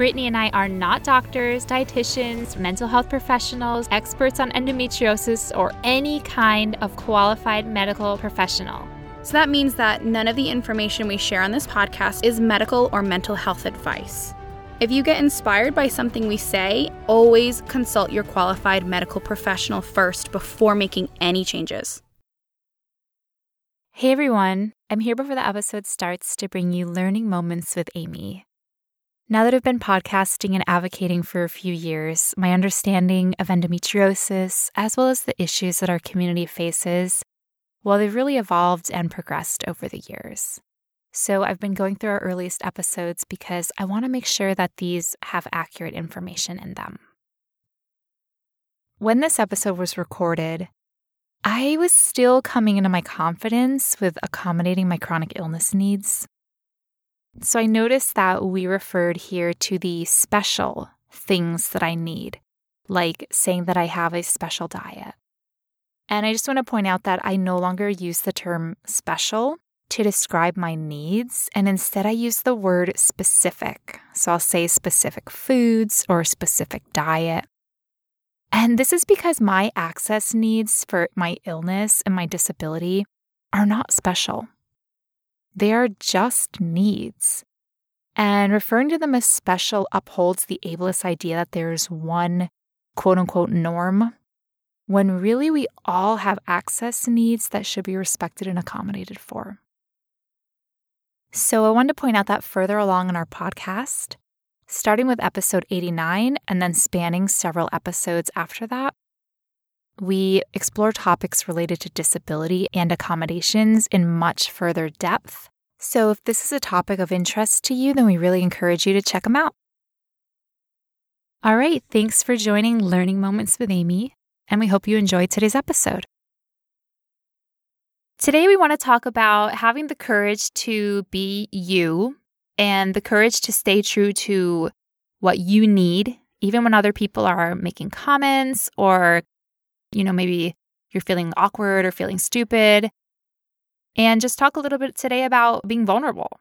Brittany and I are not doctors, dietitians, mental health professionals, experts on endometriosis, or any kind of qualified medical professional. So that means that none of the information we share on this podcast is medical or mental health advice. If you get inspired by something we say, always consult your qualified medical professional first before making any changes. Hey everyone, I'm here before the episode starts to bring you learning moments with Amy. Now that I've been podcasting and advocating for a few years, my understanding of endometriosis, as well as the issues that our community faces, well, they've really evolved and progressed over the years. So I've been going through our earliest episodes because I want to make sure that these have accurate information in them. When this episode was recorded, I was still coming into my confidence with accommodating my chronic illness needs. So I noticed that we referred here to the special things that I need, like saying that I have a special diet. And I just want to point out that I no longer use the term special to describe my needs, and instead I use the word specific. So I'll say specific foods or specific diet. And this is because my access needs for my illness and my disability are not special. They are just needs. And referring to them as special upholds the ableist idea that there's one quote unquote norm, when really we all have access needs that should be respected and accommodated for. So I wanted to point out that further along in our podcast, starting with episode 89 and then spanning several episodes after that, we explore topics related to disability and accommodations in much further depth. So, if this is a topic of interest to you, then we really encourage you to check them out. All right, thanks for joining Learning Moments with Amy, and we hope you enjoyed today's episode. Today, we want to talk about having the courage to be you and the courage to stay true to what you need, even when other people are making comments or you know, maybe you're feeling awkward or feeling stupid. And just talk a little bit today about being vulnerable.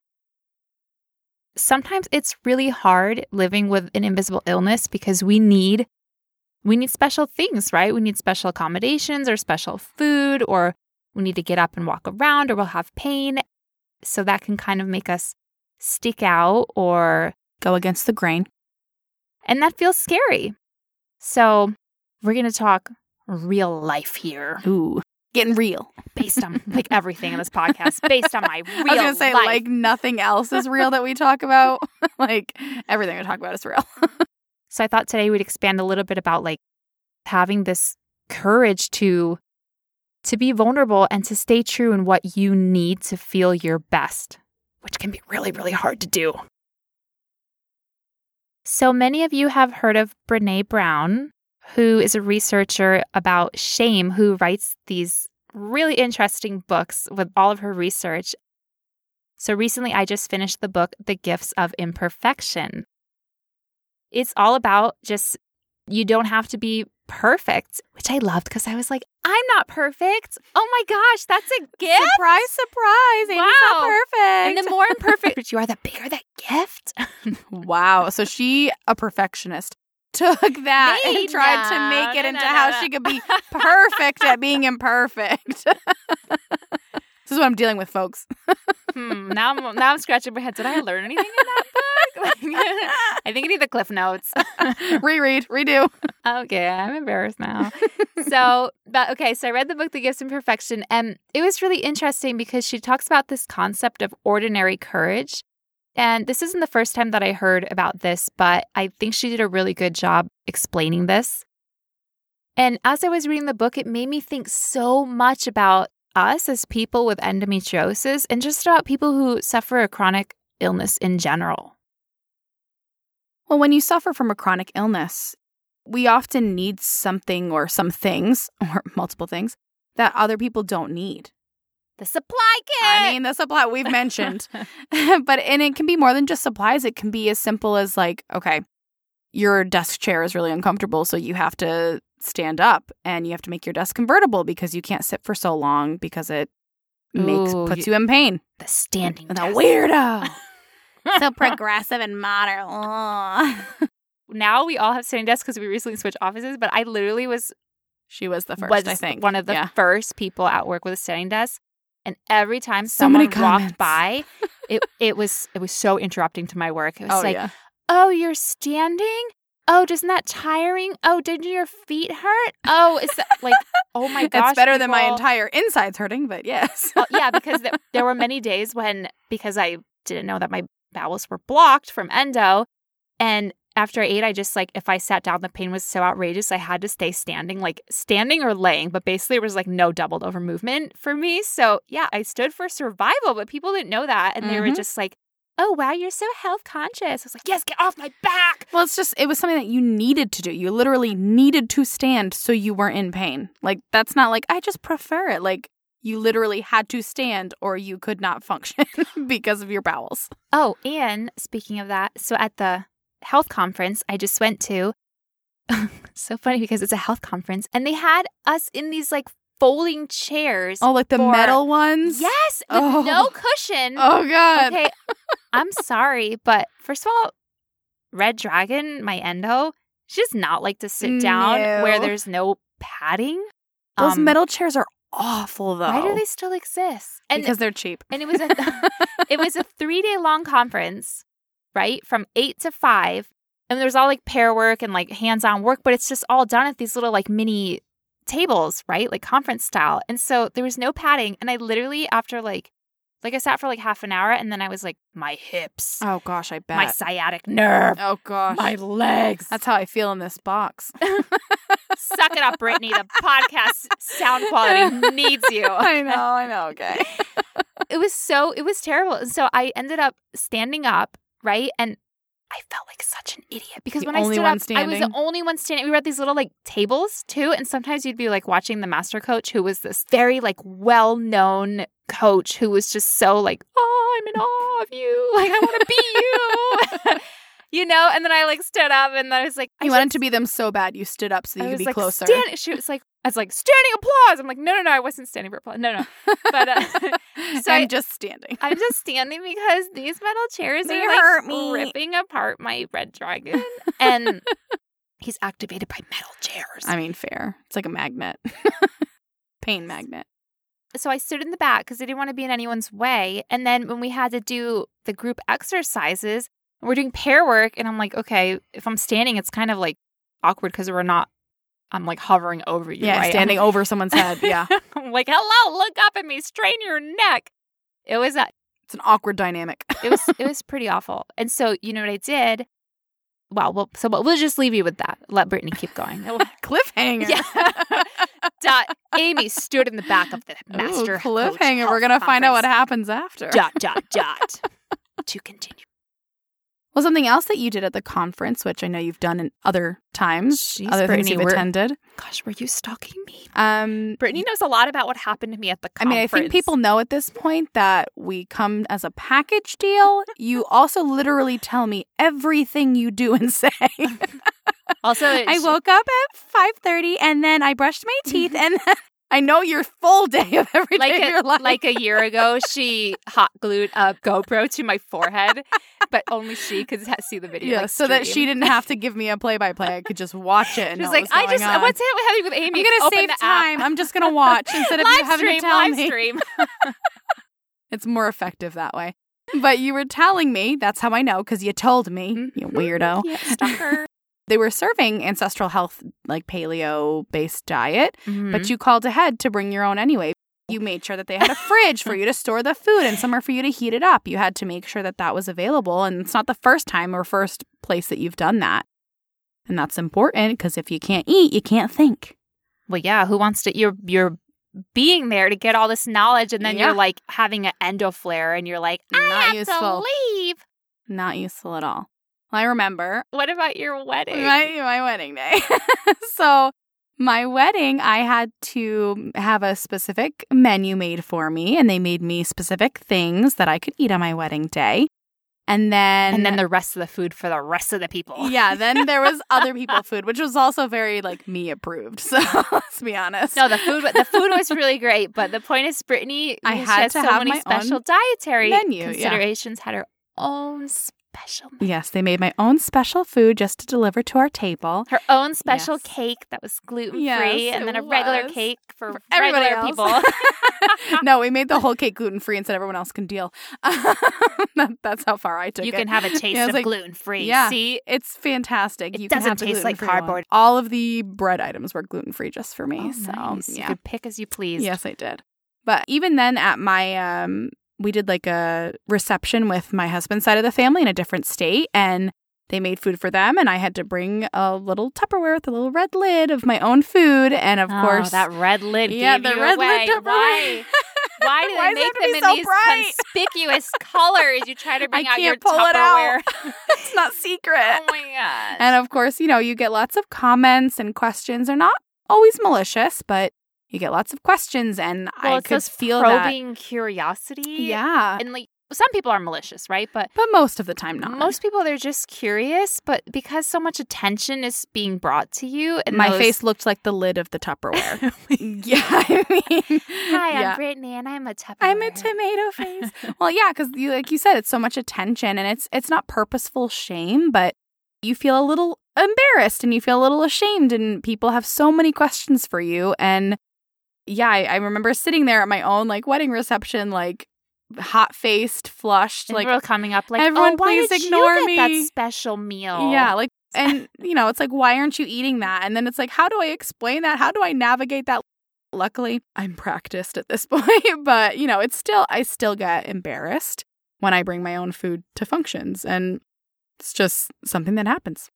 Sometimes it's really hard living with an invisible illness because we need we need special things, right? We need special accommodations or special food or we need to get up and walk around or we'll have pain. So that can kind of make us stick out or go against the grain. And that feels scary. So, we're going to talk real life here. Ooh, getting real. Based on like everything in this podcast, based on my real I was gonna say, life. like nothing else is real that we talk about. like everything we talk about is real. so I thought today we'd expand a little bit about like having this courage to to be vulnerable and to stay true in what you need to feel your best, which can be really, really hard to do. So many of you have heard of Brene Brown, who is a researcher about shame, who writes these really interesting books with all of her research. So recently, I just finished the book, The Gifts of Imperfection. It's all about just, you don't have to be perfect, which I loved because I was like, I'm not perfect. Oh my gosh, that's a gift. Surprise, surprise. Amy's wow. not perfect. And the more imperfect you are, the bigger that gift. wow. So she a perfectionist took that Me? and tried no, to make it no, into no, how she could be perfect at being imperfect. this is what I'm dealing with, folks. hmm, now I'm now I'm scratching my head. Did I learn anything in that book? I think I need the cliff notes. Reread, redo. Okay, I'm embarrassed now. so, but okay, so I read the book The Gifts of Imperfection, and it was really interesting because she talks about this concept of ordinary courage and this isn't the first time that I heard about this, but I think she did a really good job explaining this. And as I was reading the book, it made me think so much about us as people with endometriosis and just about people who suffer a chronic illness in general. Well, when you suffer from a chronic illness, we often need something or some things or multiple things that other people don't need. The supply kit. I mean, the supply we've mentioned, but and it can be more than just supplies. It can be as simple as like, okay, your desk chair is really uncomfortable, so you have to stand up and you have to make your desk convertible because you can't sit for so long because it makes Ooh, puts you in pain. the standing. The desk. weirdo. so progressive and modern. Now we all have standing desks because we recently switched offices. But I literally was She was the first, was I think. one of the Yeah. first people at work with a standing desk. And every time So many someone walked by, it it was it was so interrupting to my work. It was Oh, like, yeah. "Oh, you're standing? Oh, doesn't that tiring? Oh, did your feet hurt? Oh, is that like, oh my gosh, it's better than my entire insides hurting, but yes. Well, yeah, because there, there were many days when because I didn't know that my bowels were blocked from endo, and after I ate, I just like if I sat down, the pain was so outrageous, I had to stay standing, like standing or laying, but basically it was like no doubled over movement for me. So yeah, I stood for survival, but people didn't know that, and they were Mhm. just like, "Oh wow, you're so health conscious." I was like, "Yes, get off my back." Well, it's just, it was something that you needed to do. You literally needed to stand so you weren't in pain. Like, that's not like, I just prefer it. Like, you literally had to stand or you could not function because of your bowels. Oh, and speaking of that, so at the health conference I just went to, so funny because it's a health conference and they had us in these like folding chairs. Oh, like the For- metal ones? yes, with Oh. no cushion. Oh, God. Okay, I'm sorry, but first of all, Red Dragon, my endo, she does not like to sit down where there's no padding. Those Um, metal chairs are awful, though. Why do they still exist? And because they're cheap. and it was a it was a three day long conference, right? From eight to five. And there's all like pair work and like hands on work, but it's just all done at these little like mini tables, right? Like conference style. And so there was no padding. And I literally, after like, like I sat for like half an hour and then I was like, my hips, oh, gosh, I bet. my sciatic nerve, oh, gosh. my legs. That's how I feel in this box. Suck it up, Brittany. The podcast sound quality needs you. I know, I know. Okay. it was so it was terrible and so i ended up standing up right? And i felt like such an idiot because The when i stood up i was the only one standing. We were at these little like tables too and sometimes you'd be like watching the master coach who was this very like well-known coach who was just so like oh i'm in awe of you. Like i want to be you. You know? And then i like stood up and then i was like I You wanted to be them so bad you stood up so you could be like, closer. Stand, she was like, I was like, standing applause. I'm like, no, no, no, I wasn't standing for applause. No, no. But uh, so I'm I- just standing. I'm just standing because these metal chairs They are like me. ripping apart my red dragon. And he's activated by metal chairs. I mean, fair. It's like a magnet. Pain magnet. so I stood in the back because I didn't want to be in anyone's way. And then when we had to do the group exercises, we're doing pair work, and I'm like, okay, if I'm standing, it's kind of like awkward because we're not. I'm like hovering over you. Yeah, right? standing over someone's head. Yeah. I'm like, hello, look up at me, strain your neck. It was a, It's an awkward dynamic. it was it was pretty awful. And so you know what I did? Well, well so we'll just leave you with that. Let Brittany keep going. Cliffhanger. Yeah. dot. Amy stood in the back of the master Ooh, cliffhanger. We're gonna find out what happens after. Dot dot dot. to continue. Well, something else that you did at the conference, which I know you've done in other times, Jeez, other Brittany, things you've attended. Gosh, were you stalking me? Um, Brittany knows a lot about what happened to me at the conference. I mean, I think people know at this point that we come as a package deal. you also literally tell me everything you do and say. also I woke up at five thirty, and then I brushed my teeth, and then I know your full day of every day like of a, your life. like a year ago, she hot glued a GoPro to my forehead, but only she could see the video. yeah, like, so that she didn't have to give me a play by play. I could just watch it and She was know like, I just on. what's having with Amy? I'm gonna save app. time. I'm just gonna watch instead of live you having stream, to tell live me. stream. It's more effective that way. But you were telling me, that's how I know, because you told me, mm-hmm. you weirdo. yeah, stalker. They were serving ancestral health, like paleo based diet, Mm-hmm. but you called ahead to bring your own anyway. You made sure that they had a fridge for you to store the food and somewhere for you to heat it up. You had to make sure that that was available. And it's not the first time or first place that you've done that. And that's important because if you can't eat, you can't think. well, yeah. Who wants to? You're you're being there to get all this knowledge, and then Yeah. you're like having an endo flare, and you're like, I Not have useful. to leave. Not useful at all. I remember. What about your wedding? My, my wedding day. so, my wedding, I had to have a specific menu made for me, and they made me specific things that I could eat on my wedding day. And then and then the rest of the food for the rest of the people. Yeah, then there was other people food, which was also very like me approved. So let's be honest. No, the food the food was really great, but the point is Brittany I had to so have many my special dietary menu, yeah. considerations, had her own special menu. Yes, they made my own special food just to deliver to our table. Her own special Yes. cake that was gluten free, Yes, and then a regular was. cake for, For everybody regular else. people. no, we made the whole cake gluten free and said everyone else can deal. That- That's how far I took you it. You can have a taste Yeah, of like- gluten free. yeah. See, It's fantastic. It you can doesn't taste like gluten-free one. cardboard. All of the bread items were gluten free just for me. Oh, so nice. You could pick as you please. yes, I did. But even then, at my um, we did like a reception with my husband's side of the family in a different state, and they made food for them, and I had to bring a little Tupperware with a little red lid of my own food, and of Oh, course that red lid. Yeah, gave the red away. lid Tupperware. Why? Why do Why they make them in so these bright? conspicuous colors? You try to I bring out can't your pull it Tupperware. out. it's not secret. oh my gosh. And of course, you know, you get lots of comments and questions. They're not always malicious, but you get lots of questions, and well, I could feel that. probing curiosity. Yeah, And like some people are malicious, right? But but most of the time, not. most people they're just curious, but because so much attention is being brought to you and my those- face looked like the lid of the Tupperware. yeah, I mean, Hi, yeah. I'm Brittany and I'm a Tupperware. I'm a tomato face. well, yeah, because you, like you said, it's so much attention, and it's it's not purposeful shame, but you feel a little embarrassed and you feel a little ashamed, and people have so many questions for you. And yeah, I, I remember sitting there at my own like wedding reception, like hot faced, flushed, And like coming up like, everyone oh, please ignore me." that special meal? yeah, like. And you know, it's like, why aren't you eating that? And then it's like, how do I explain that? How do I navigate that? Luckily, I'm practiced at this point, but you know, it's still, I still get embarrassed when I bring my own food to functions. And it's just something that happens.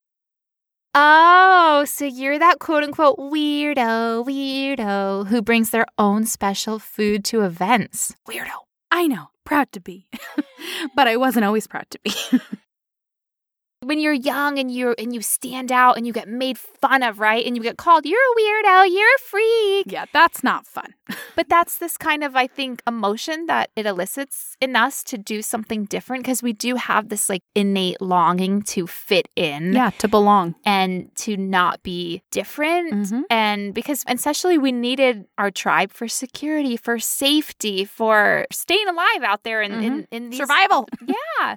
Oh, so you're that quote unquote weirdo, weirdo who brings their own special food to events. Weirdo. I know, proud to be. but I wasn't always proud to be. When you're young and you and you stand out and you get made fun of, right? And you get called, you're a weirdo, you're a freak. yeah, that's not fun. But that's this kind of, I think, emotion that it elicits in us to do something different because we do have this like innate longing to fit in Yeah, to belong. and to not be different. Mhm. And because essentially we needed our tribe for security, for safety, for staying alive out there in, in, in these Survival. Yeah.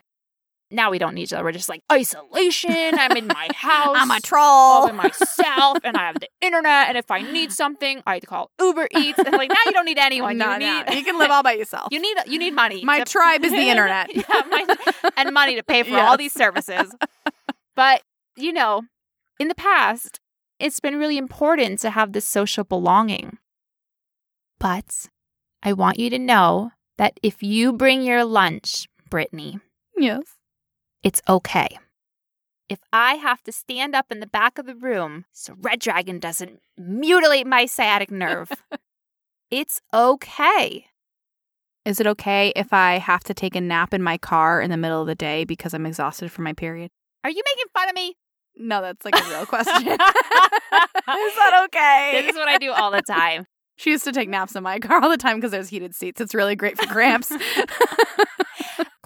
Now we don't need each other. We're just like isolation. I'm in my house. I'm a troll. all by myself, and I have the internet. And if I need something, I call Uber Eats. And like now, you don't need anyone. No, you no, need you can live all by yourself. you need you need money. My to- tribe is the internet. yeah, my, and money to pay for Yes. all these services. But you know, in the past, it's been really important to have this social belonging. But I want you to know that if you bring your lunch, Brittany, yes. It's okay. If I have to stand up in the back of the room so Red Dragon doesn't mutilate my sciatic nerve, it's okay. Is it okay if I have to take a nap in my car in the middle of the day because I'm exhausted from my period? Are you making fun of me? No, that's like a real question. is that okay? This is what I do all the time. She used to take naps in my car all the time because there's heated seats. It's really great for cramps.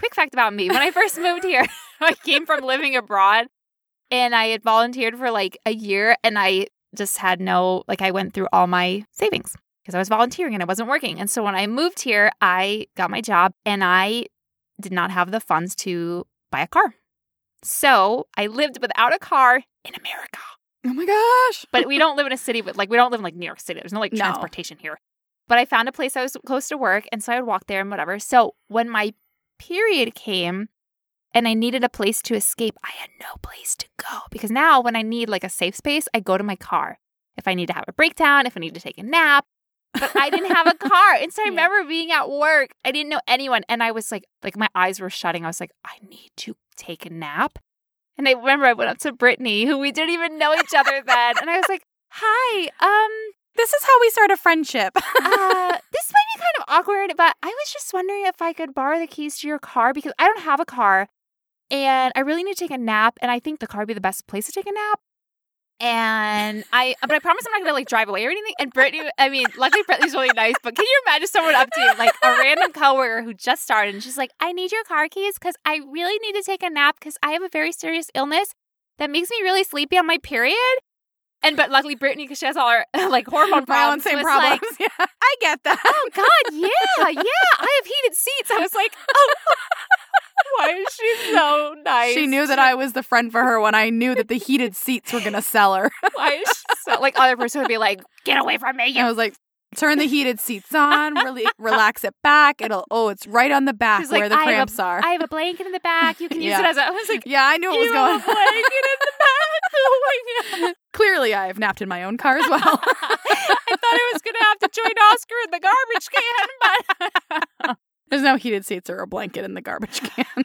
Quick fact about me when I first moved here, I came from living abroad and I had volunteered for like a year and I just had no, like, I went through all my savings because I was volunteering and I wasn't working. And so when I moved here, I got my job and I did not have the funds to buy a car. So I lived without a car in America. oh my gosh. But we don't live in a city, but like we don't live in like New York City. There's no like No. transportation here. But I found a place I was close to work, and so I would walk there and whatever. So when my period came and I needed a place to escape, I had no place to go because now when I need like a safe space, I go to my car. If I need to have a breakdown, if I need to take a nap, but I didn't have a car. And so I remember being at work. I didn't know anyone. And I was like, like my eyes were shutting. I was like, I need to take a nap. And I remember I went up to Brittany, who we didn't even know each other then. And I was like, hi, um, This is how we start a friendship. uh, this might be kind of awkward, but I was just wondering if I could borrow the keys to your car because I don't have a car. and I really need to take a nap. And I think the car would be the best place to take a nap. And I, but I promise I'm not gonna like drive away or anything. And Brittany, I mean, luckily Brittany's really nice, but can you imagine someone up to you, like a random coworker who just started, and she's like, "I need your car keys because I really need to take a nap because I have a very serious illness that makes me really sleepy on my period." And but luckily Brittany, because she has all her like hormone My own problems, same problems. like, yeah, I get that. oh God, yeah, yeah, I have heated seats. I was like, oh, why is she so nice? She knew that I was the friend for her when I knew that the heated seats were gonna sell her. Why is she so like other person would be like, get away from me, you I was like, turn the heated seats on, really relax it back. It'll oh, it's right on the back She's where like, the I have a- cramps are. I have a blanket in the back. You can use Yeah. it as a. I was like, yeah, I knew what was going have a blanket in the back. Oh my god! Clearly, I have napped in my own car as well. I thought I was gonna have to join Oscar in the garbage can, but There's no heated seats or a blanket in the garbage can. Oh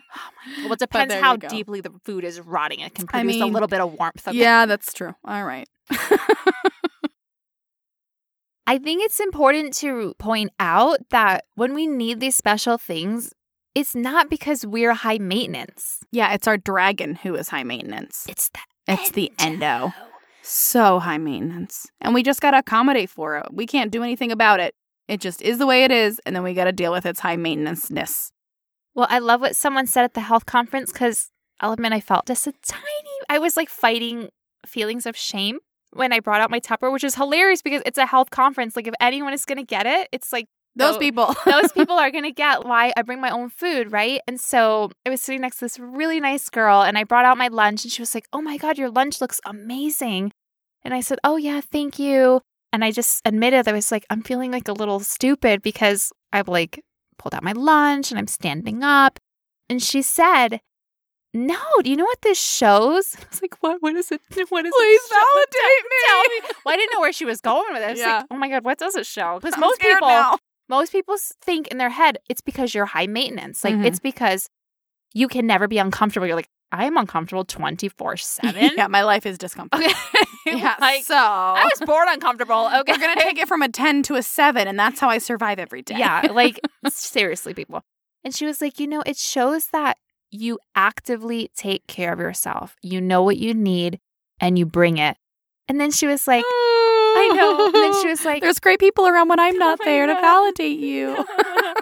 well, it depends how deeply the food is rotting. It can I produce a little bit of warmth. Okay? Yeah, that's true. All right. I think it's important to point out that when we need these special things, it's not because we're high maintenance. Yeah, it's our dragon who is high maintenance. It's the It's the endo. So high maintenance. And we just got to accommodate for it. We can't do anything about it. It just is the way it is. And then we got to deal with its high maintenance ness. Well, I love what someone said at the health conference because I'll admit I felt just a tiny. I was like fighting feelings of shame when I brought out my Tupper, which is hilarious because it's a health conference. Like if anyone is going to get it, it's like Those Tho- people. those people are going to get why I bring my own food, right? And so I was sitting next to this really nice girl and I brought out my lunch and she was like, Oh my God, your lunch looks amazing. And I said, Oh, yeah, thank you. And I just admitted, that I was like, I'm feeling like a little stupid because I've like pulled out my lunch and I'm standing up. And she said, No, do you know what this shows? I was like, What? What is it? What is Please it? show? validate me. Tell me. Well, I didn't know where she was going with it. I was Yeah. like, Oh my God, what does it show? Because most people now. most people think in their head it's because you're high maintenance. Like Mhm. it's because you can never be uncomfortable. You're like, I am uncomfortable 24 7. yeah, my life is discomfort. Okay. Yeah, like, so I was born uncomfortable. Okay. we're gonna take it from a ten to a seven, and that's how I survive every day. Yeah. Like, seriously, people. And she was like, you know, it shows that you actively take care of yourself. You know what you need and you bring it. And then she was like, I know. And then she was like, "There's great people around when I'm not Oh there to validate you."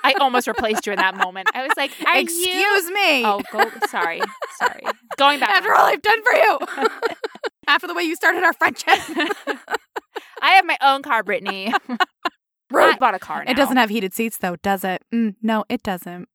I almost replaced you in that moment. I was like, Excuse you? me. Oh, go, sorry, sorry. Going back. After all I've done for you, after the way you started our friendship, I have my own car, Brittany. I bought a car. Now. It doesn't have heated seats, though, does it? Mm, no, it doesn't.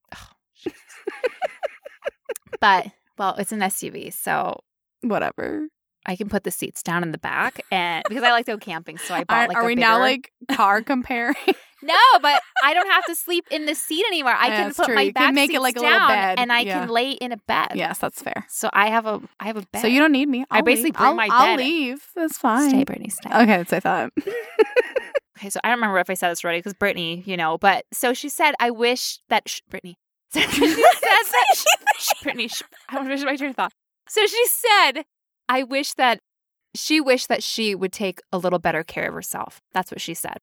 But well, it's an SUV, so Whatever. I can put the seats down in the back, and because I like to go camping, so I bought Are, like. are we now like car comparing? No, but I don't have to sleep in the seat anymore. I Yeah, can put true. my You can back make it like a little bed. and I Yeah. can lay in a bed. yes, that's fair. So I have a I have a bed. So you don't need me. I'll basically leave. bring I'll, my I'll bed. leave. That's fine. stay, Brittany, stay. Okay, that's what I thought. Okay, so I don't remember if I said this already because Brittany, you know, but so she said, I wish that sh- Brittany. So she said that sh- Brittany, sh- I don't finish my train of thought. So she said, I wish that she wished that she would take a little better care of herself. That's what she said.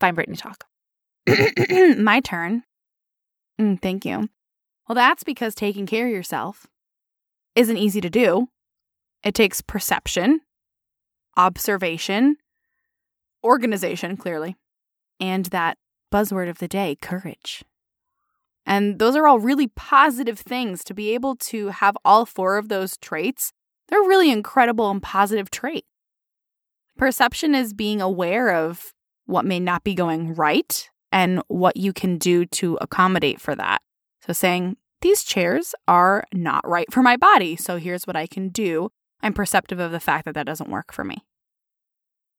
Fine, Brittany, talk. My turn. Mm, thank you. Well, that's because taking care of yourself isn't easy to do. It takes perception, observation, organization, clearly, and that buzzword of the day, courage. And those are all really positive things to be able to have all four of those traits. They're really incredible and positive trait. Perception is being aware of what may not be going right and what you can do to accommodate for that. So saying, these chairs are not right for my body, so here's what I can do. I'm perceptive of the fact that that doesn't work for me.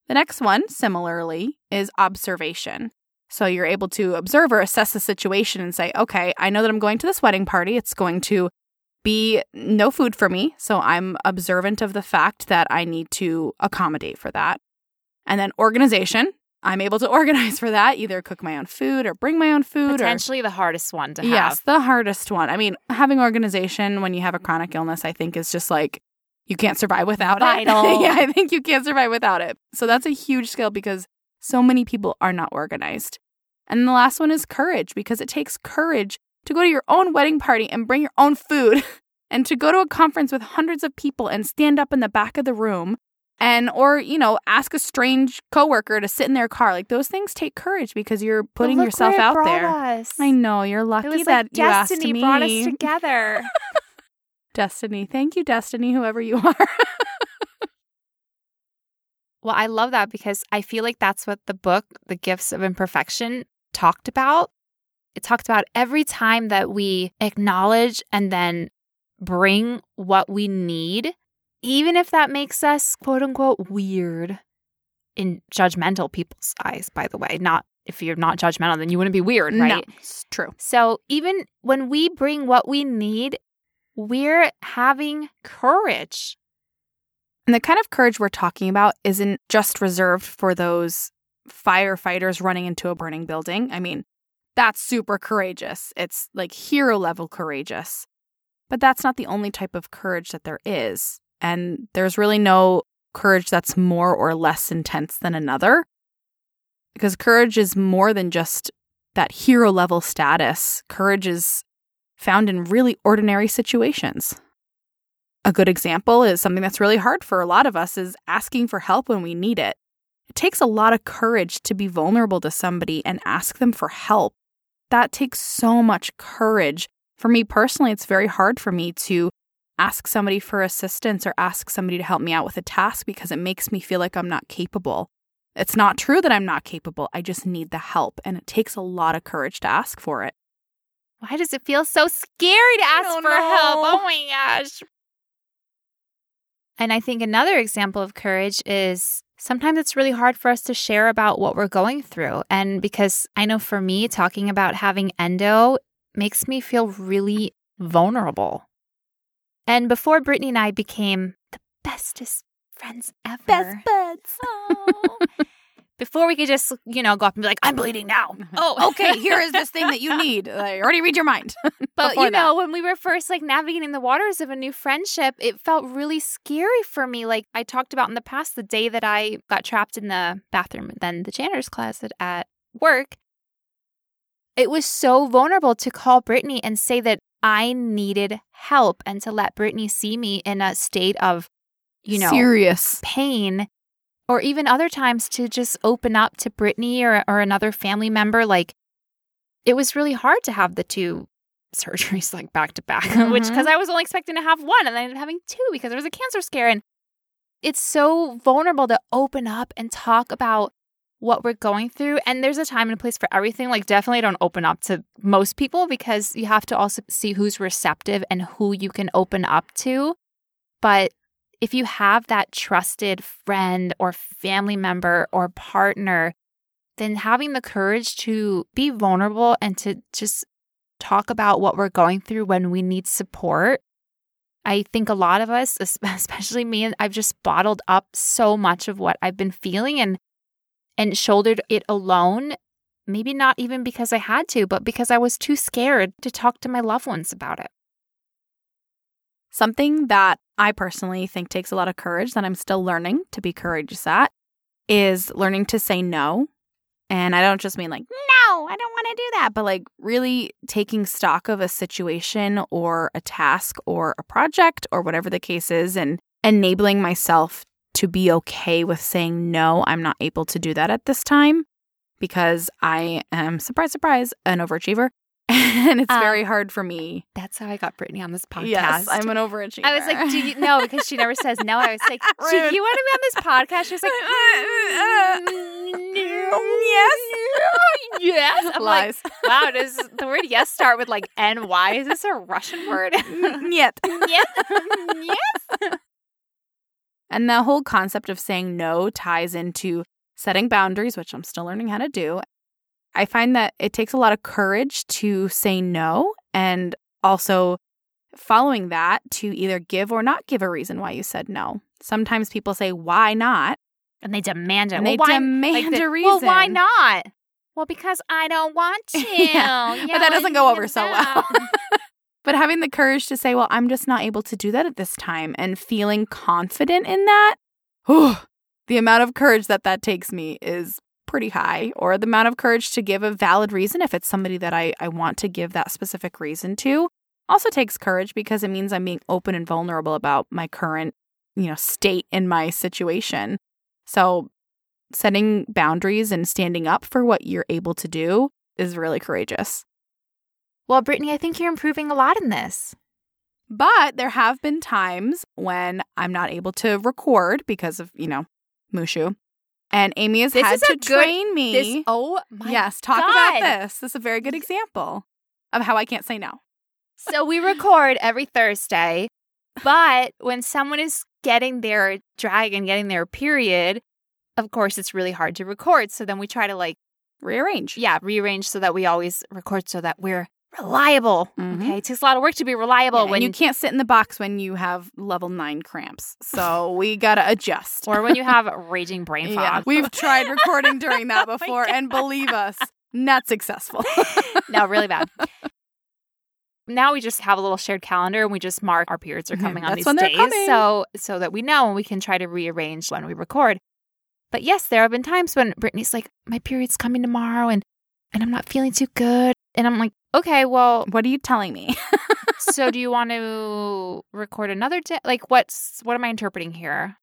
The next one, similarly, is observation. So you're able to observe or assess the situation and say, okay, I know that I'm going to this wedding party. It's going to be no food for me. So I'm observant of the fact that I need to accommodate for that. And then organization. I'm able to organize for that, either cook my own food or bring my own food or Potentially the hardest one to have. Yes, the hardest one. I mean, having organization when you have a chronic illness, I think is just like you can't survive without Vital. it. yeah, I think you can't survive without it. So that's a huge skill because so many people are not organized. And the last one is courage because it takes courage to go to your own wedding party and bring your own food and to go to a conference with hundreds of people and stand up in the back of the room and or you know ask a strange coworker to sit in their car. Like those things take courage because you're putting yourself out there. us. i know you're lucky that like you asked destiny me. brought us together. destiny. Thank you destiny whoever you are. Well, I love that because I feel like that's what the book, The Gifts of Imperfection, talked about. It talked about every time that we acknowledge and then bring what we need, even if that makes us quote unquote weird in judgmental people's eyes, by the way. Not if you're not judgmental, then you wouldn't be weird, right? no it's true So even when we bring what we need, we're having courage. And the kind of courage we're talking about isn't just reserved for those firefighters running into a burning building. I mean, that's super courageous. It's like hero level courageous. But that's not the only type of courage that there is. And there's really no courage that's more or less intense than another. Because courage is more than just that hero level status. Courage is found in really ordinary situations. A good example is something that's really hard for a lot of us is asking for help when we need it. It takes a lot of courage to be vulnerable to somebody and ask them for help. That takes so much courage. For me personally, it's very hard for me to ask somebody for assistance or ask somebody to help me out with a task because it makes me feel like I'm not capable. It's not true that I'm not capable. I just need the help, and it takes a lot of courage to ask for it. Why does it feel so scary to ask for help? Oh my gosh. And I think another example of courage is sometimes it's really hard for us to share about what we're going through. And because I know for me, talking about having endo makes me feel really vulnerable. And before Brittany and I became the bestest friends ever. Best buds. Before we could just, you know, go up and be like, I'm bleeding now. Oh, okay, here is this thing that you need. I already read your mind. But you that. know, when we were first like navigating the waters of a new friendship, it felt really scary for me. Like I talked about in the past, the day that I got trapped in the bathroom, then the janitor's closet at work. It was so vulnerable to call Brittany and say that I needed help and to let Brittany see me in a state of, you know, serious. pain or even other times to just open up to Brittany or, or another family member. Like it was really hard to have the two surgeries like back to back, which mm-hmm. because I was only expecting to have one and I ended up having two because there was a cancer scare. And it's so vulnerable to open up and talk about what we're going through. And there's a time and a place for everything. Like, definitely don't open up to most people because you have to also see who's receptive and who you can open up to. But if you have that trusted friend or family member or partner, then having the courage to be vulnerable and to just talk about what we're going through when we need support. I think a lot of us, especially me, I've just bottled up so much of what I've been feeling and and shouldered it alone. Maybe not even because I had to, but because I was too scared to talk to my loved ones about it. Something that I personally think takes a lot of courage that I'm still learning to be courageous at is learning to say no. And I don't just mean like, no, I don't want to do that, but like really taking stock of a situation or a task or a project or whatever the case is and enabling myself to be okay with saying, no, I'm not able to do that at this time because I am, surprise, surprise, an overachiever. and it's Um, very hard for me. That's how I got Brittany on this podcast. Yes, I'm an overachiever. I was like, do you no? Because she never says no. I was like, do you want to be on this podcast? She was like, "Mm, Yes. yes. I'm like, wow, does the word yes start with like ny? Is this a Russian word? Yet. yes, yes. And the whole concept of saying no ties into setting boundaries, which I'm still learning how to do. I find that it takes a lot of courage to say no and also following that to either give or not give a reason why you said no. Sometimes people say, why not? And they demand it. And well, they why, demand the- a Well, why not? Well, because I don't want to. Yeah, Yeah, but that doesn't go over so well. but having the courage to say, well, I'm just not able to do that at this time and feeling confident in that, whew, the amount of courage that that takes me is pretty high, or the amount of courage to give a valid reason if it's somebody that I, I want to give that specific reason to. Also takes courage because it means I'm being open and vulnerable about my current, you know, state in my situation. So setting boundaries and standing up for what you're able to do is really courageous. Well, Brittany, I think you're improving a lot in this. But there have been times when I'm not able to record because of, you know, Mushu. And Amy has This had to good- train me. This, oh my yes, talk God. about this. This is a very good example of how I can't say no. So we record every Thursday, but when someone is getting their drag and getting their period, of course, it's really hard to record. So then we try to like, Rearrange. yeah, rearrange so that we always record so that we're reliable. Mhm. Okay. It takes a lot of work to be reliable Yeah, when you can't sit in the box when you have level nine cramps. So we gotta adjust. or when you have raging brain fog. yeah, we've tried recording during that Oh before, and believe us, not successful. no, really bad. Now we just have a little shared calendar and we just mark our periods are Mhm, coming on that's these days. So so that we know and we can try to rearrange when we record. But yes, there have been times when Brittany's like, My period's coming tomorrow and and I'm not feeling too good. And I'm like, Okay, well, what are you telling me? so do you want to record another day? Like what's what am I interpreting here?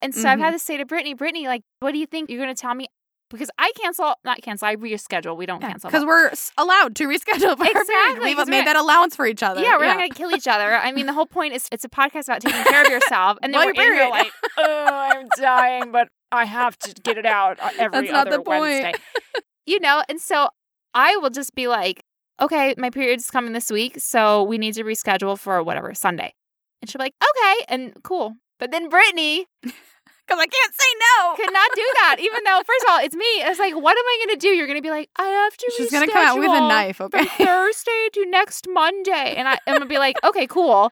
And so I've Mm-hmm. had to say to Brittany, Brittany, like, what do you think you're gonna tell me? Because I cancel, not cancel, I reschedule. We don't cancel. Because we're allowed to reschedule. Exactly, We've made that allowance for each other. Yeah, we're not going to kill each other. I mean, the whole point is it's a podcast about taking care of yourself. And then we're in here like, oh, I'm dying, but I have to get it out uh, every That's not other. Wednesday. You know, and so I will just be like, okay, my period's coming this week, so we need to reschedule for whatever, Sunday. And she'll be like, okay, and cool. But then Brittany Because I can't say no. could not do that, even though, first of all, it's me. It's like, what am I going to do? You're going to be like, I have to She's going to come out with a knife, okay? Thursday to next Monday. And I, I'm gonna be like, okay, cool.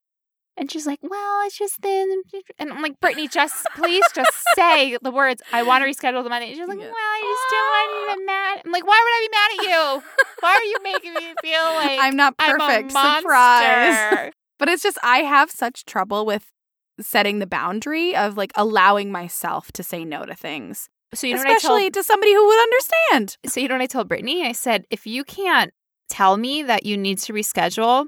And she's like, well, it's just then. And I'm like, Brittany, just please just say the words, I want to reschedule the Monday. And she's like, well, I just don't want to be ah. mad. I'm like, why would I be mad at you? Why are you making me feel like I'm not perfect? I'm? Surprise. But it's just, I have such trouble with setting the boundary of like allowing myself to say no to things, So you know what I especially told to somebody who would understand. so you know what I told Brittany? I said, if you can't tell me that you need to reschedule,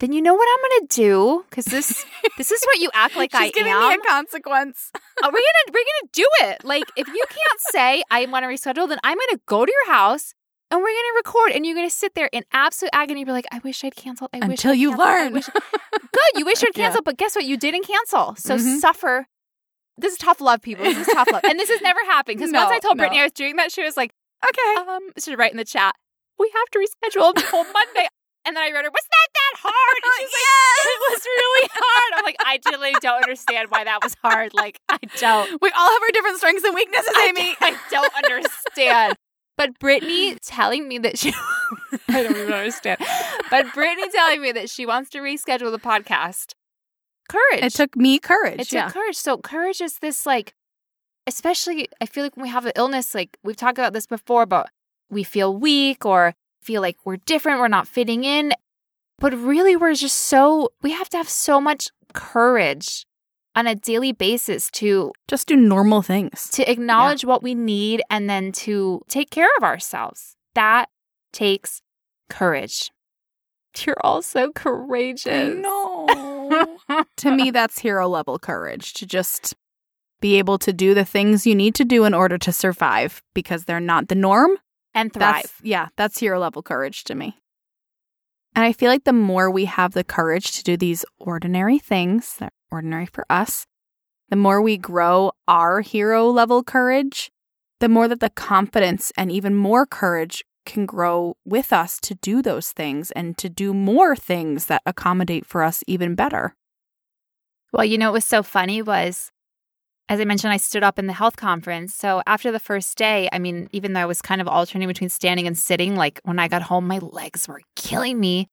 then you know what I'm gonna do? Because this this is what you act like She's I giving am. me a consequence. We're gonna we're gonna do it. Like if you can't say I want to reschedule, then I'm gonna go to your house and we're gonna record, and you're gonna sit there in absolute agony. Be like, I wish I'd canceled. I wish Until you canceled. Learn. wish- Good, you wish you'd Yeah. cancel, but guess what? You didn't cancel. So Mhm. suffer. This is tough love, people. This is tough love, and this has never happened. Because once I told no. Brittany I was doing that, she was like, Okay. um, she would write in the chat, we have to reschedule until Monday. And then I wrote her, was that that hard? And she's like, it was really hard. I'm like, I really don't understand why that was hard. Like, I don't. We all have our different strengths and weaknesses, I, Amy. I don't understand. But Brittany telling me that she, I don't even understand. But Brittany telling me that she wants to reschedule the podcast, courage. It took me courage. It took yeah. courage. So courage is this like, especially I feel like when we have an illness, like we've talked about this before, but we feel weak or feel like we're different, we're not fitting in. But really, we're just so we have to have so much courage on a daily basis to Just do normal things. to acknowledge what we need and then to take care of ourselves. That takes courage. You're all so courageous. No. to me, that's hero level courage to just be able to do the things you need to do in order to survive because they're not the norm. and thrive. That's, yeah, that's hero level courage to me. And I feel like the more we have the courage to do these ordinary things that ordinary for us, the more we grow our hero level courage, the more that the confidence and even more courage can grow with us to do those things and to do more things that accommodate for us even better. Well, you know what was so funny was, as I mentioned, I stood up in the health conference. So after the first day, I mean, even though I was kind of alternating between standing and sitting, like when I got home, my legs were killing me.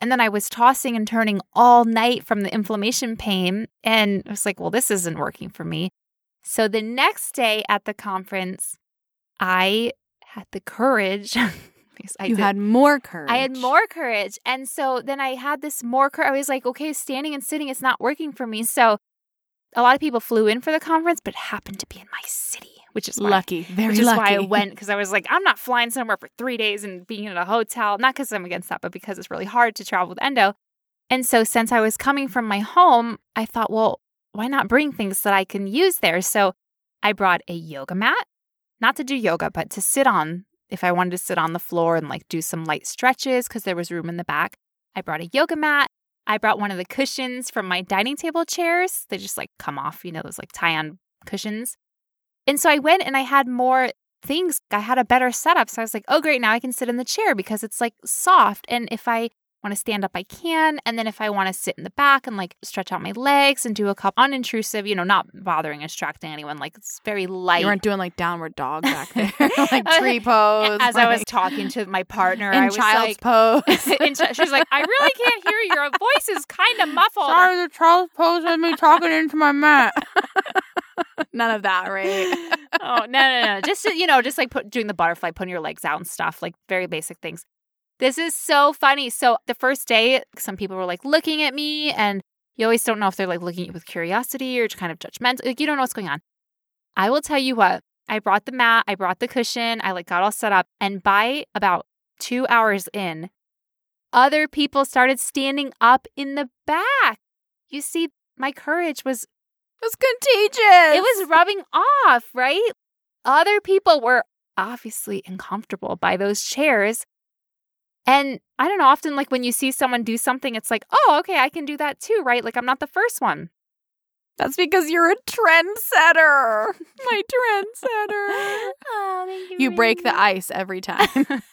And then I was tossing and turning all night from the inflammation pain. And I was like, well, this isn't working for me. So the next day at the conference, I had the courage. I you did- had more courage. I had more courage. And so then I had this more courage. I was like, okay, standing and sitting is not working for me. So a lot of people flew in for the conference, but it happened to be in my city, which is why, lucky, very which is lucky. why I went because I was like, I'm not flying somewhere for three days and being in a hotel. Not because I'm against that, but because it's really hard to travel with endo. And so, since I was coming from my home, I thought, well, why not bring things that I can use there? So, I brought a yoga mat, not to do yoga, but to sit on if I wanted to sit on the floor and like do some light stretches because there was room in the back. I brought a yoga mat. I brought one of the cushions from my dining table chairs. They just like come off, you know, those like tie on cushions. And so I went and I had more things. I had a better setup. So I was like, oh, great. Now I can sit in the chair because it's like soft. And if I want to stand up, I can. And then if I want to sit in the back and like stretch out my legs and do a couple unintrusive, you know, not bothering, distracting anyone, like it's very light. You weren't doing like downward dog back there, like tree pose. As like, I was talking to my partner, in I was child's like, pose. in ch- she's like, I really can't hear you. Your voice is kind of muffled. Sorry, the child's pose with me talking into my mat. None of that, right? oh no no no! Just you know, just like put, doing the butterfly, putting your legs out and stuff, like very basic things. This is so funny. So the first day, some people were like looking at me, and you always don't know if they're like looking at you with curiosity or kind of judgmental. Like you don't know what's going on. I will tell you what. I brought the mat, I brought the cushion, I like got all set up, and by about two hours in, other people started standing up in the back. You see, my courage was was contagious. it was rubbing off, right? Other people were obviously uncomfortable by those chairs. And I don't know, often like when you see someone do something, it's like, oh, okay, I can do that too, right? Like I'm not the first one. That's because you're a trendsetter. My trendsetter. Oh, You break the ice every time.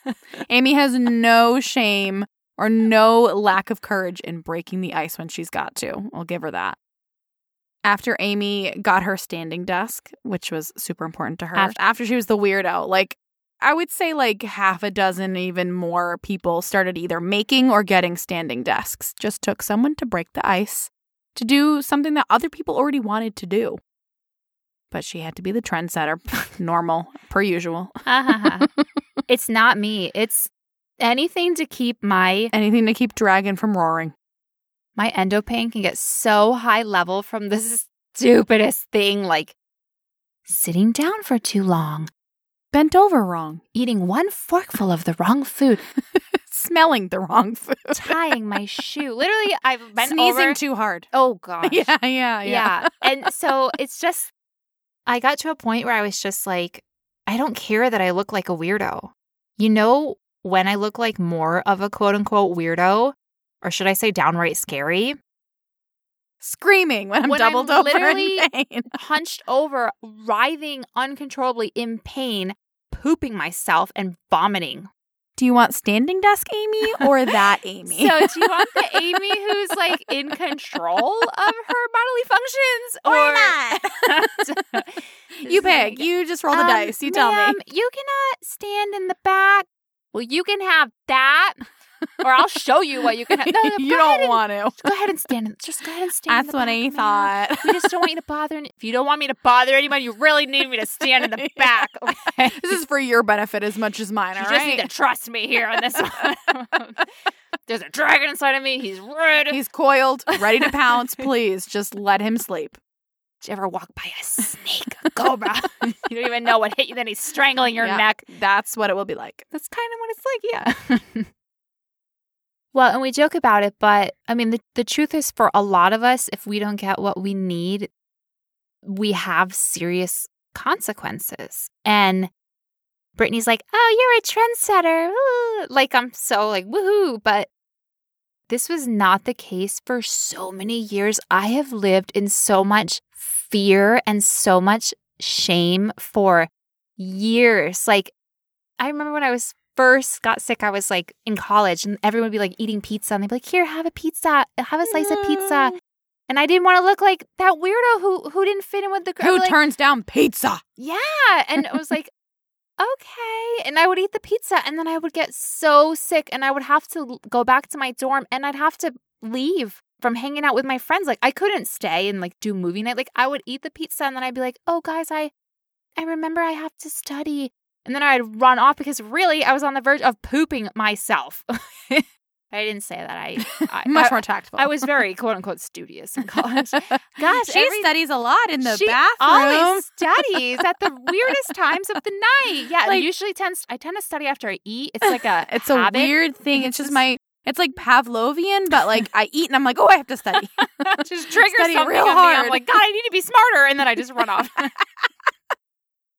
Amy has no shame or no lack of courage in breaking the ice when she's got to. I'll give her that. After Amy got her standing desk, which was super important to her, After- after she was the weirdo, like I would say like half a dozen, even more people started either making or getting standing desks. Just took someone to break the ice to do something that other people already wanted to do. But she had to be the trendsetter. Normal, per usual. it's not me. It's anything to keep my Anything to keep dragon from roaring. My endopain can get so high level from the stupidest thing like sitting down for too long, Bent over wrong. eating one forkful of the wrong food, Smelling the wrong food. tying my shoe. Literally, I've been Sneezing over. too hard. oh gosh. Yeah, yeah, yeah. yeah. And so it's just, I got to a point where I was just like, I don't care that I look like a weirdo. You know, when I look like more of a quote unquote weirdo, or should I say downright scary, Screaming when I'm When I'm doubled over literally- in pain. hunched over, writhing uncontrollably in pain, pooping myself and vomiting. Do you want standing desk Amy or that Amy? So, do you want the Amy who's like in control of her bodily functions, Or not? you pick. You just roll the Um, dice. You tell me. You cannot stand in the back. Well, you can have that, or I'll show you what you can have. No, no, you don't and- want to. Go ahead and stand. In, just go ahead and stand. That's what I thought. We just don't want you to bother. any- If you don't want me to bother anyone, you really need me to stand in the back. Okay. This is for your benefit as much as mine, You just right? need to trust me here on this one. There's a dragon inside of me. He's rude. He's coiled, ready to pounce. Please just let him sleep. Did you ever walk by a snake, a cobra? you don't even know what hit you. Then he's strangling your Yeah. neck. That's what it will be like. That's kind of what it's like, yeah. Well, and we joke about it, but I mean, the, the truth is for a lot of us, if we don't get what we need, we have serious consequences. And Brittany's like, oh, you're a trendsetter. Ooh. Like, I'm so like, woohoo. But this was not the case for so many years. I have lived in so much fear and so much shame for years. Like, I remember when I was first got sick, I was like in college and everyone would be like eating pizza and they'd be like, here, have a pizza, have a slice of pizza. And I didn't want to look like that weirdo who who didn't fit in with the group. Who like, turns down pizza? Yeah. And it was like, okay. And I would eat the pizza and then I would get so sick and I would have to go back to my dorm and I'd have to leave from hanging out with my friends. Like I couldn't stay and like do movie night. Like I would eat the pizza and then I'd be like, oh guys, I I remember I have to study. And then I'd run off because really I was on the verge of pooping myself. I didn't say that. I, I Much I, more tactful. I was very quote unquote studious in college. Gosh, she every- studies a lot in the she bathroom. always studies at the weirdest times of the night. Yeah, Like- usually tends I tend to study after I eat. It's like a it's habit. a weird thing. It's It's just just- my It's like Pavlovian, but like I eat and I'm like, oh, I have to study. just trigger Study something real on me. I'm like, God, I need to be smarter, and then I just run off.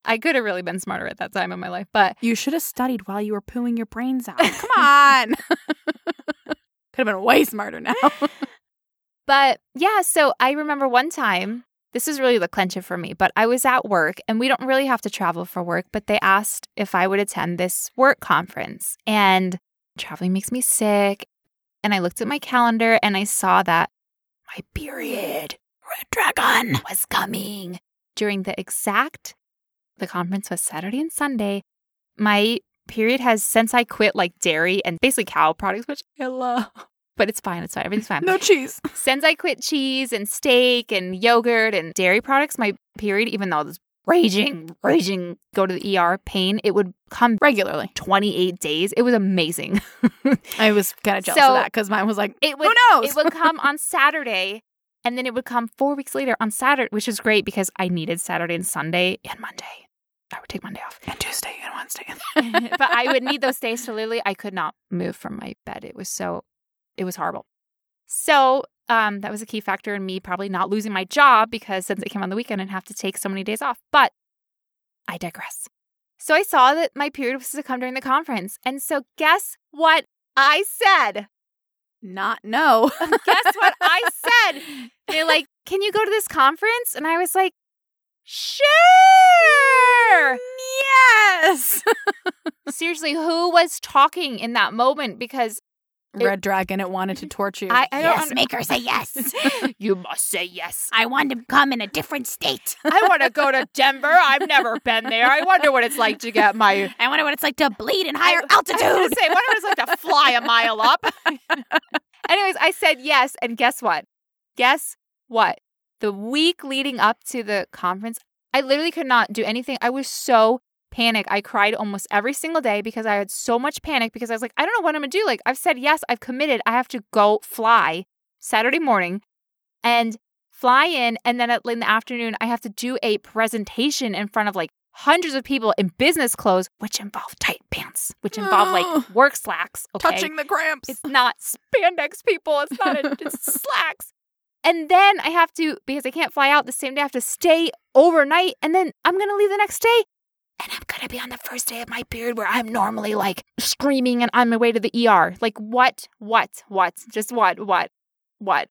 I could have really been smarter at that time in my life, but You should have studied while you were pooing your brains out. Come on. Could have been way smarter now. But yeah, so I remember one time, this is really the clincher for me, but I was at work and we don't really have to travel for work, but they asked if I would attend this work conference. And traveling makes me sick. And I looked at my calendar and I saw that my period, Red Dragon, was coming during the exact, the conference was Saturday and Sunday. My period has, since I quit like dairy and basically cow products, which I love. But it's fine. It's fine. Everything's fine. no cheese. Since I quit cheese and steak and yogurt and dairy products, my period, even though it was raging, raging, go to the ER pain, it would come Regularly. 28 days. It was amazing. I was kind of jealous So, of that because mine was like, it would, who knows? It would come on Saturday and then it would come four weeks later on Saturday, which was great because I needed Saturday and Sunday and Monday. I would take Monday off. and Tuesday and Wednesday. but I would need those days to literally I could not move from my bed. It was so it was horrible. So um that was a key factor in me probably not losing my job because since it came on the weekend and have to take so many days off. But I digress. So I saw that my period was to come during the conference. And so guess what I said? Not no. Guess what I said? They're like, "Can you go to this conference?" And I was like, "Sure." yes. Seriously, who was talking in that moment? Because It- Red Dragon, it wanted to mm-hmm. torture you. I, I don't Yes, make her say yes. you must say yes. I want to come in a different state. I want to go to Denver. I've never been there. I wonder what it's like to get my I wonder what it's like to bleed in higher I- I was altitude. say, I wonder what it's like to fly a mile up. Anyways, I said yes, and guess what? Guess what? The week leading up to the conference, I literally could not do anything. I was so panicked. I cried almost every single day because I had so much panic because I was like, I don't know what I'm gonna do. Like, I've said yes, I've committed. I have to go fly Saturday morning and fly in, and then at, in the afternoon, I have to do a presentation in front of like hundreds of people in business clothes, which involve tight pants, which involve like work slacks. Okay? Touching the cramps. It's not spandex, people. It's not. A, it's slacks. And then I have to because I can't fly out the same day. I have to stay overnight, and then I'm gonna leave the next day. And I'm gonna be on the first day of my period where I'm normally like screaming and on my way to the ER. Like what? What? What? Just what? What? What?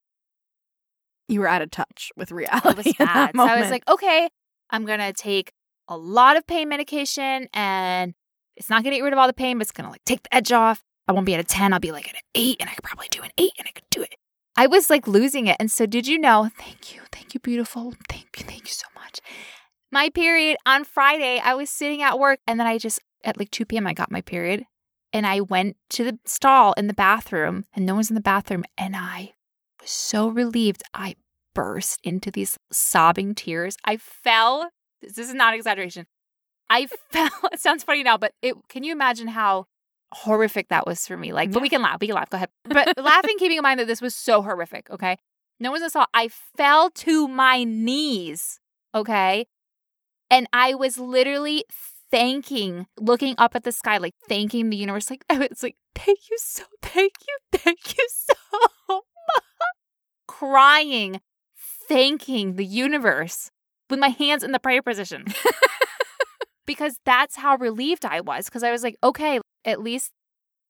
you were out of touch with reality. It was in that bad. So I was like, okay, I'm gonna take a lot of pain medication, and it's not gonna get rid of all the pain, but it's gonna like take the edge off. I won't be at a ten. I'll be like at an eight, and I could probably do an eight, and I could do it. I was like losing it, and so did you know? Thank you, thank you, beautiful. Thank you, thank you so much. My period on Friday, I was sitting at work, and then I just at like two p.m. I got my period, and I went to the stall in the bathroom, and no one's in the bathroom, and I was so relieved. I burst into these sobbing tears. I fell. This is not exaggeration. I fell. It sounds funny now, but it. Can you imagine how horrific that was for me? Like, but we can laugh. We can laugh. Go ahead. But laughing, keeping in mind that this was so horrific. Okay, no one's saw. I fell to my knees. Okay, and I was literally thanking, looking up at the sky, like thanking the universe. Like I was like, thank you so, thank you, thank you so much. Crying, thanking the universe with my hands in the prayer position. because that's how relieved I was. Because I was like, okay, at least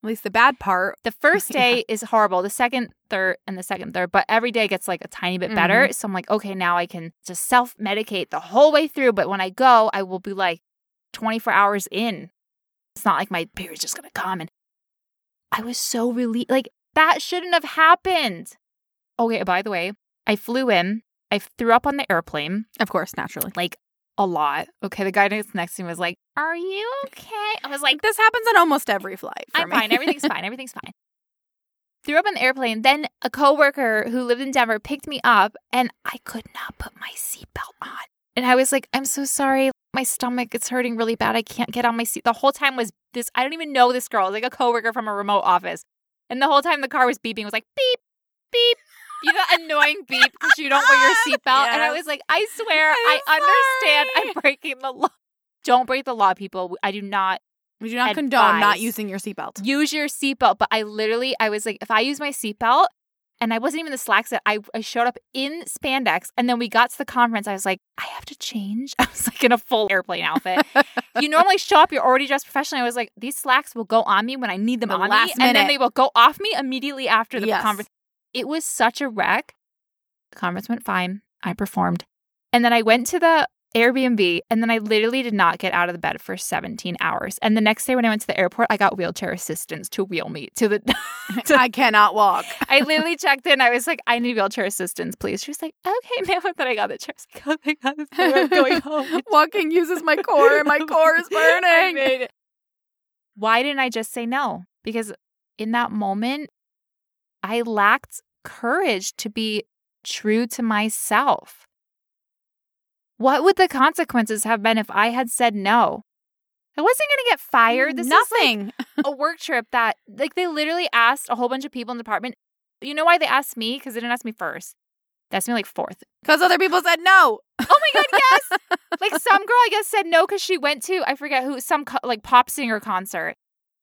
at least the bad part. the first day is horrible. The second, third, and the second, third, but every day gets like a tiny bit better. Mm-hmm. So I'm like, okay, now I can just self medicate the whole way through. But when I go, I will be like 24 hours in. It's not like my period's just going to come. And I was so relieved. Like, that shouldn't have happened. Okay, by the way, I flew in. I threw up on the airplane Of course, naturally. like a lot. Okay, the guy next to me was like, "Are you okay?" I was like, This happens on almost every flight. I'm me. fine. Everything's fine. Everything's fine. Threw up on the airplane. Then a coworker who lived in Denver picked me up, and I could not put my seatbelt on. And I was like, "I'm so sorry. My stomach is hurting really bad. I can't get on my seat." The whole time was this. I don't even know this girl. It was like a coworker from a remote office, and the whole time the car was beeping. It was like beep, beep. You know, annoying beep because you don't wear your seatbelt. And I was like, I swear, I'm I understand. sorry. I'm breaking the law. Don't break the law, people. I do not We do not condone not advise. using your seatbelt. use your seatbelt. But I literally, I was like, if I use my seatbelt, and I wasn't even the slacks that I, I showed up in spandex, and then we got to the conference. I was like, I have to change. I was like in a full airplane outfit. you normally show up, you're already dressed professionally. I was like, these slacks will go on me when I need them The on last me, and then they will go off me immediately after the Yes. conference. It was such a wreck. The conference went fine. I performed, and then I went to the Airbnb, and then I literally did not get out of the bed for 17 hours. And the next day when I went to the airport, I got wheelchair assistance to wheel me to the. to- I cannot walk. I literally checked in. I was like, I need wheelchair assistance, please. She was like, okay, ma'am. Then I got the chair. I was like, oh my God, I'm going home. Walking uses my core, and my core is burning. Why didn't I just say no? Because in that moment, I lacked courage to be true to myself. What would the consequences have been if I had said no? I wasn't going to get fired. This is like Nothing. a work trip that, like, they literally asked a whole bunch of people in the department. You know why they asked me? Because they didn't ask me first. They asked me like fourth. Because other people said no. Oh my god, yes! like some girl, I guess, said no because she went to I forget who some co- like pop singer concert,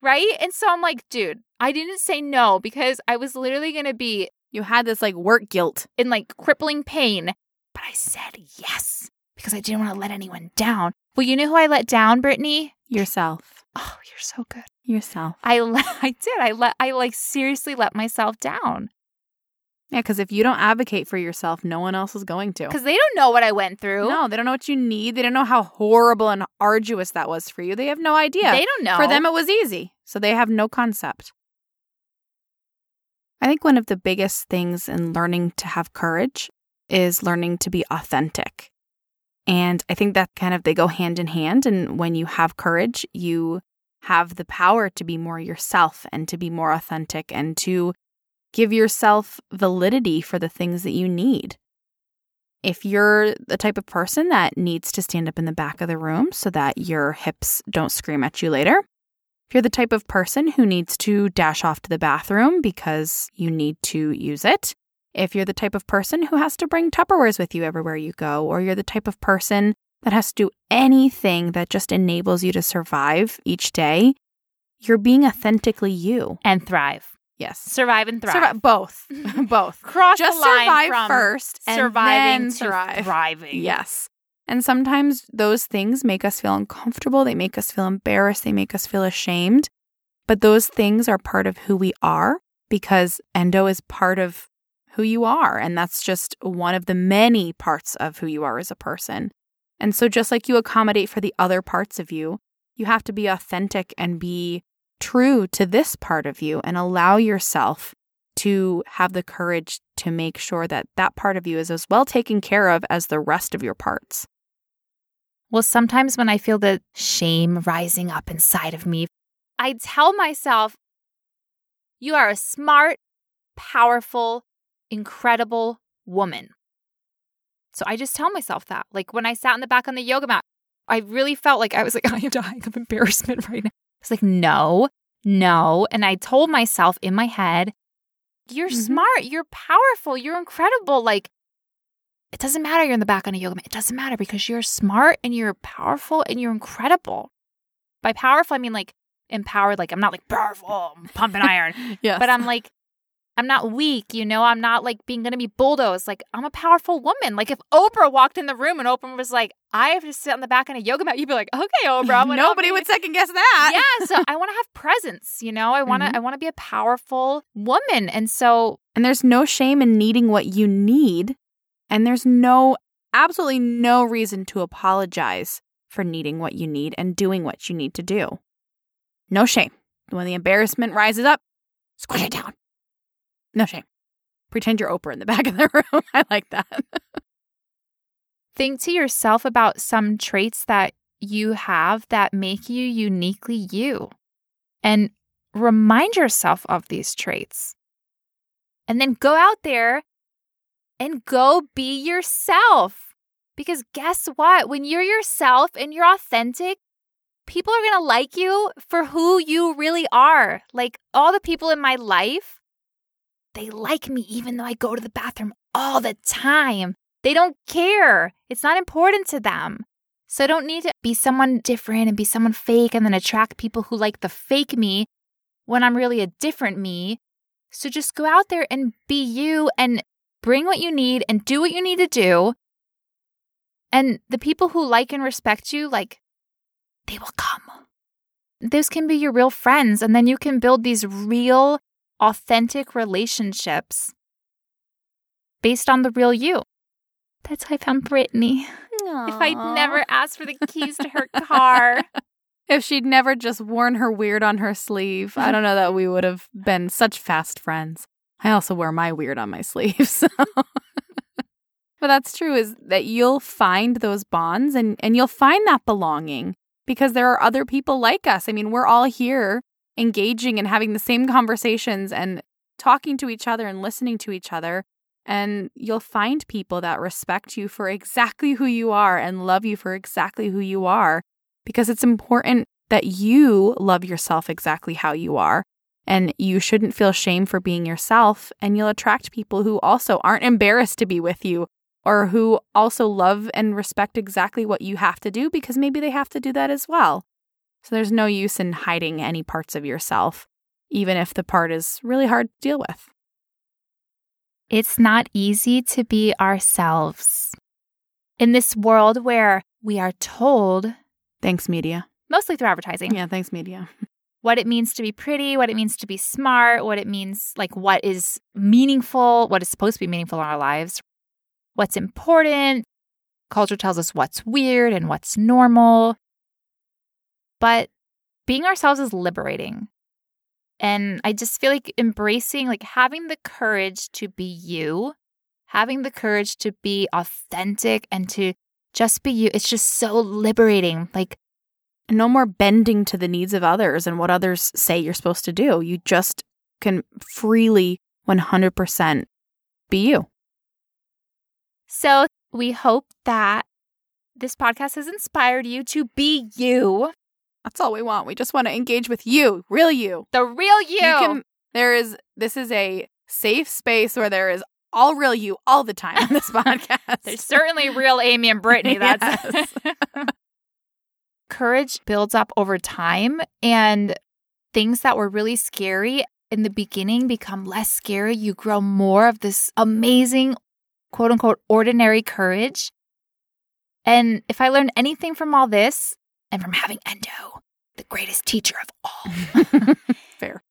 right? And so I'm like, dude, I didn't say no because I was literally gonna be You had this like work guilt. in like crippling pain, but I said yes because I didn't want to let anyone down. Well, you know who I let down, Brittany? Yourself. Oh, you're so good. Yourself. I let, I did. I let I like seriously let myself down Yeah, because if you don't advocate for yourself, no one else is going to. because they don't know what I went through. No, they don't know what you need. They don't know how horrible and arduous that was for you. They have no idea. They don't know. For them, it was easy. So they have no concept. I think one of the biggest things in learning to have courage is learning to be authentic. And I think that kind of they go hand in hand. And when you have courage, you have the power to be more yourself and to be more authentic and to give yourself validity for the things that you need. If you're the type of person that needs to stand up in the back of the room so that your hips don't scream at you later, if you're the type of person who needs to dash off to the bathroom because you need to use it, if you're the type of person who has to bring Tupperwares with you everywhere you go, or you're the type of person that has to do anything that just enables you to survive each day, you're being authentically you. and thrive, Yes. survive and thrive. Survive- both. both. Cross Just the line survive from first and surviving then thrive. thriving. Yes. And sometimes those things make us feel uncomfortable. They make us feel embarrassed. They make us feel ashamed. But those things are part of who we are because endo is part of who you are. And that's just one of the many parts of who you are as a person. And so, just like you accommodate for the other parts of you, you have to be authentic and be true to this part of you and allow yourself to have the courage to make sure that that part of you is as well taken care of as the rest of your parts. Well, sometimes when I feel the shame rising up inside of me, I tell myself, you are a smart, powerful, incredible woman. So I just tell myself that. Like when I sat in the back on the yoga mat, I really felt like I was like, I am dying of embarrassment right now. It's like, no, no. And I told myself in my head, you're Mhm. smart, you're powerful, you're incredible. Like, it doesn't matter you're in the back on a yoga mat. It doesn't matter because you're smart and you're powerful and you're incredible. By powerful, I mean like empowered. Like I'm not like powerful, I'm pumping iron, Yes. but I'm like I'm not weak. You know, I'm not like being gonna be bulldozed. Like I'm a powerful woman. Like if Oprah walked in the room and Oprah was like, I have to sit on the back on a yoga mat, you'd be like, okay, Oprah. I'm Nobody would second guess that. Yeah, so I want to have presence. You know, I want to. Mhm. I want to be a powerful woman, and so And there's no shame in needing what you need. And there's no, absolutely no reason to apologize for needing what you need and doing what you need to do. No shame. When the embarrassment rises up, squish it down. No shame. Pretend you're Oprah in the back of the room. I like that. think to yourself about some traits that you have that make you uniquely you and remind yourself of these traits. And then go out there and go be yourself. Because guess what? When you're yourself and you're authentic, people are going to like you for who you really are. Like all the people in my life, they like me even though I go to the bathroom all the time. They don't care. It's not important to them. So I don't need to be someone different and be someone fake and then attract people who like the fake me when I'm really a different me. So just go out there and be you and bring what you need and do what you need to do. And the people who like and respect you, like, they will come. Those can be your real friends. And then you can build these real, authentic relationships based on the real you. That's how I found Brittany. If I'd never asked for the keys to her car. If she'd never just worn her weird on her sleeve, I don't know that we would have been such fast friends. I also wear my weird on my sleeve. So. but that's true is that you'll find those bonds and, and you'll find that belonging because there are other people like us. I mean, we're all here engaging and having the same conversations and talking to each other and listening to each other. And you'll find people that respect you for exactly who you are and love you for exactly who you are because it's important that you love yourself exactly how you are. And you shouldn't feel shame for being yourself. And you'll attract people who also aren't embarrassed to be with you or who also love and respect exactly what you have to do because maybe they have to do that as well. So there's no use in hiding any parts of yourself, even if the part is really hard to deal with. It's not easy to be ourselves. In this world where we are told, Thanks, media. mostly through advertising, Yeah, thanks, media. what it means to be pretty, what it means to be smart, what it means, like what is meaningful, what is supposed to be meaningful in our lives, what's important. Culture tells us what's weird and what's normal. But being ourselves is liberating. And I just feel like embracing, like having the courage to be you, having the courage to be authentic and to just be you, it's just so liberating. Like, no more bending to the needs of others and what others say you're supposed to do. You just can freely 100% be you. So we hope that this podcast has inspired you to be you, That's all we want. We just want to engage with you, real you. the real you. can there is this is a safe space where there is all real you all the time on this podcast. There's certainly real Amy and Brittany. That's Yes. courage builds up over time, and things that were really scary in the beginning become less scary. You grow more of this amazing, quote unquote, ordinary courage. And if I learned anything from all this and from having Endo, the greatest teacher of all, Fair.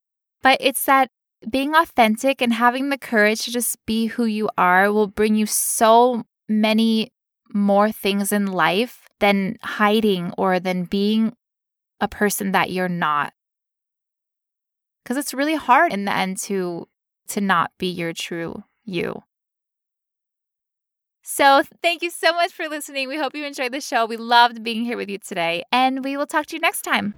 but it's that being authentic and having the courage to just be who you are will bring you so many more things in life than hiding or than being a person that you're not. Cuz it's really hard in the end to to not be your true you. So, thank you so much for listening. We hope you enjoyed the show. We loved being here with you today, and we will talk to you next time.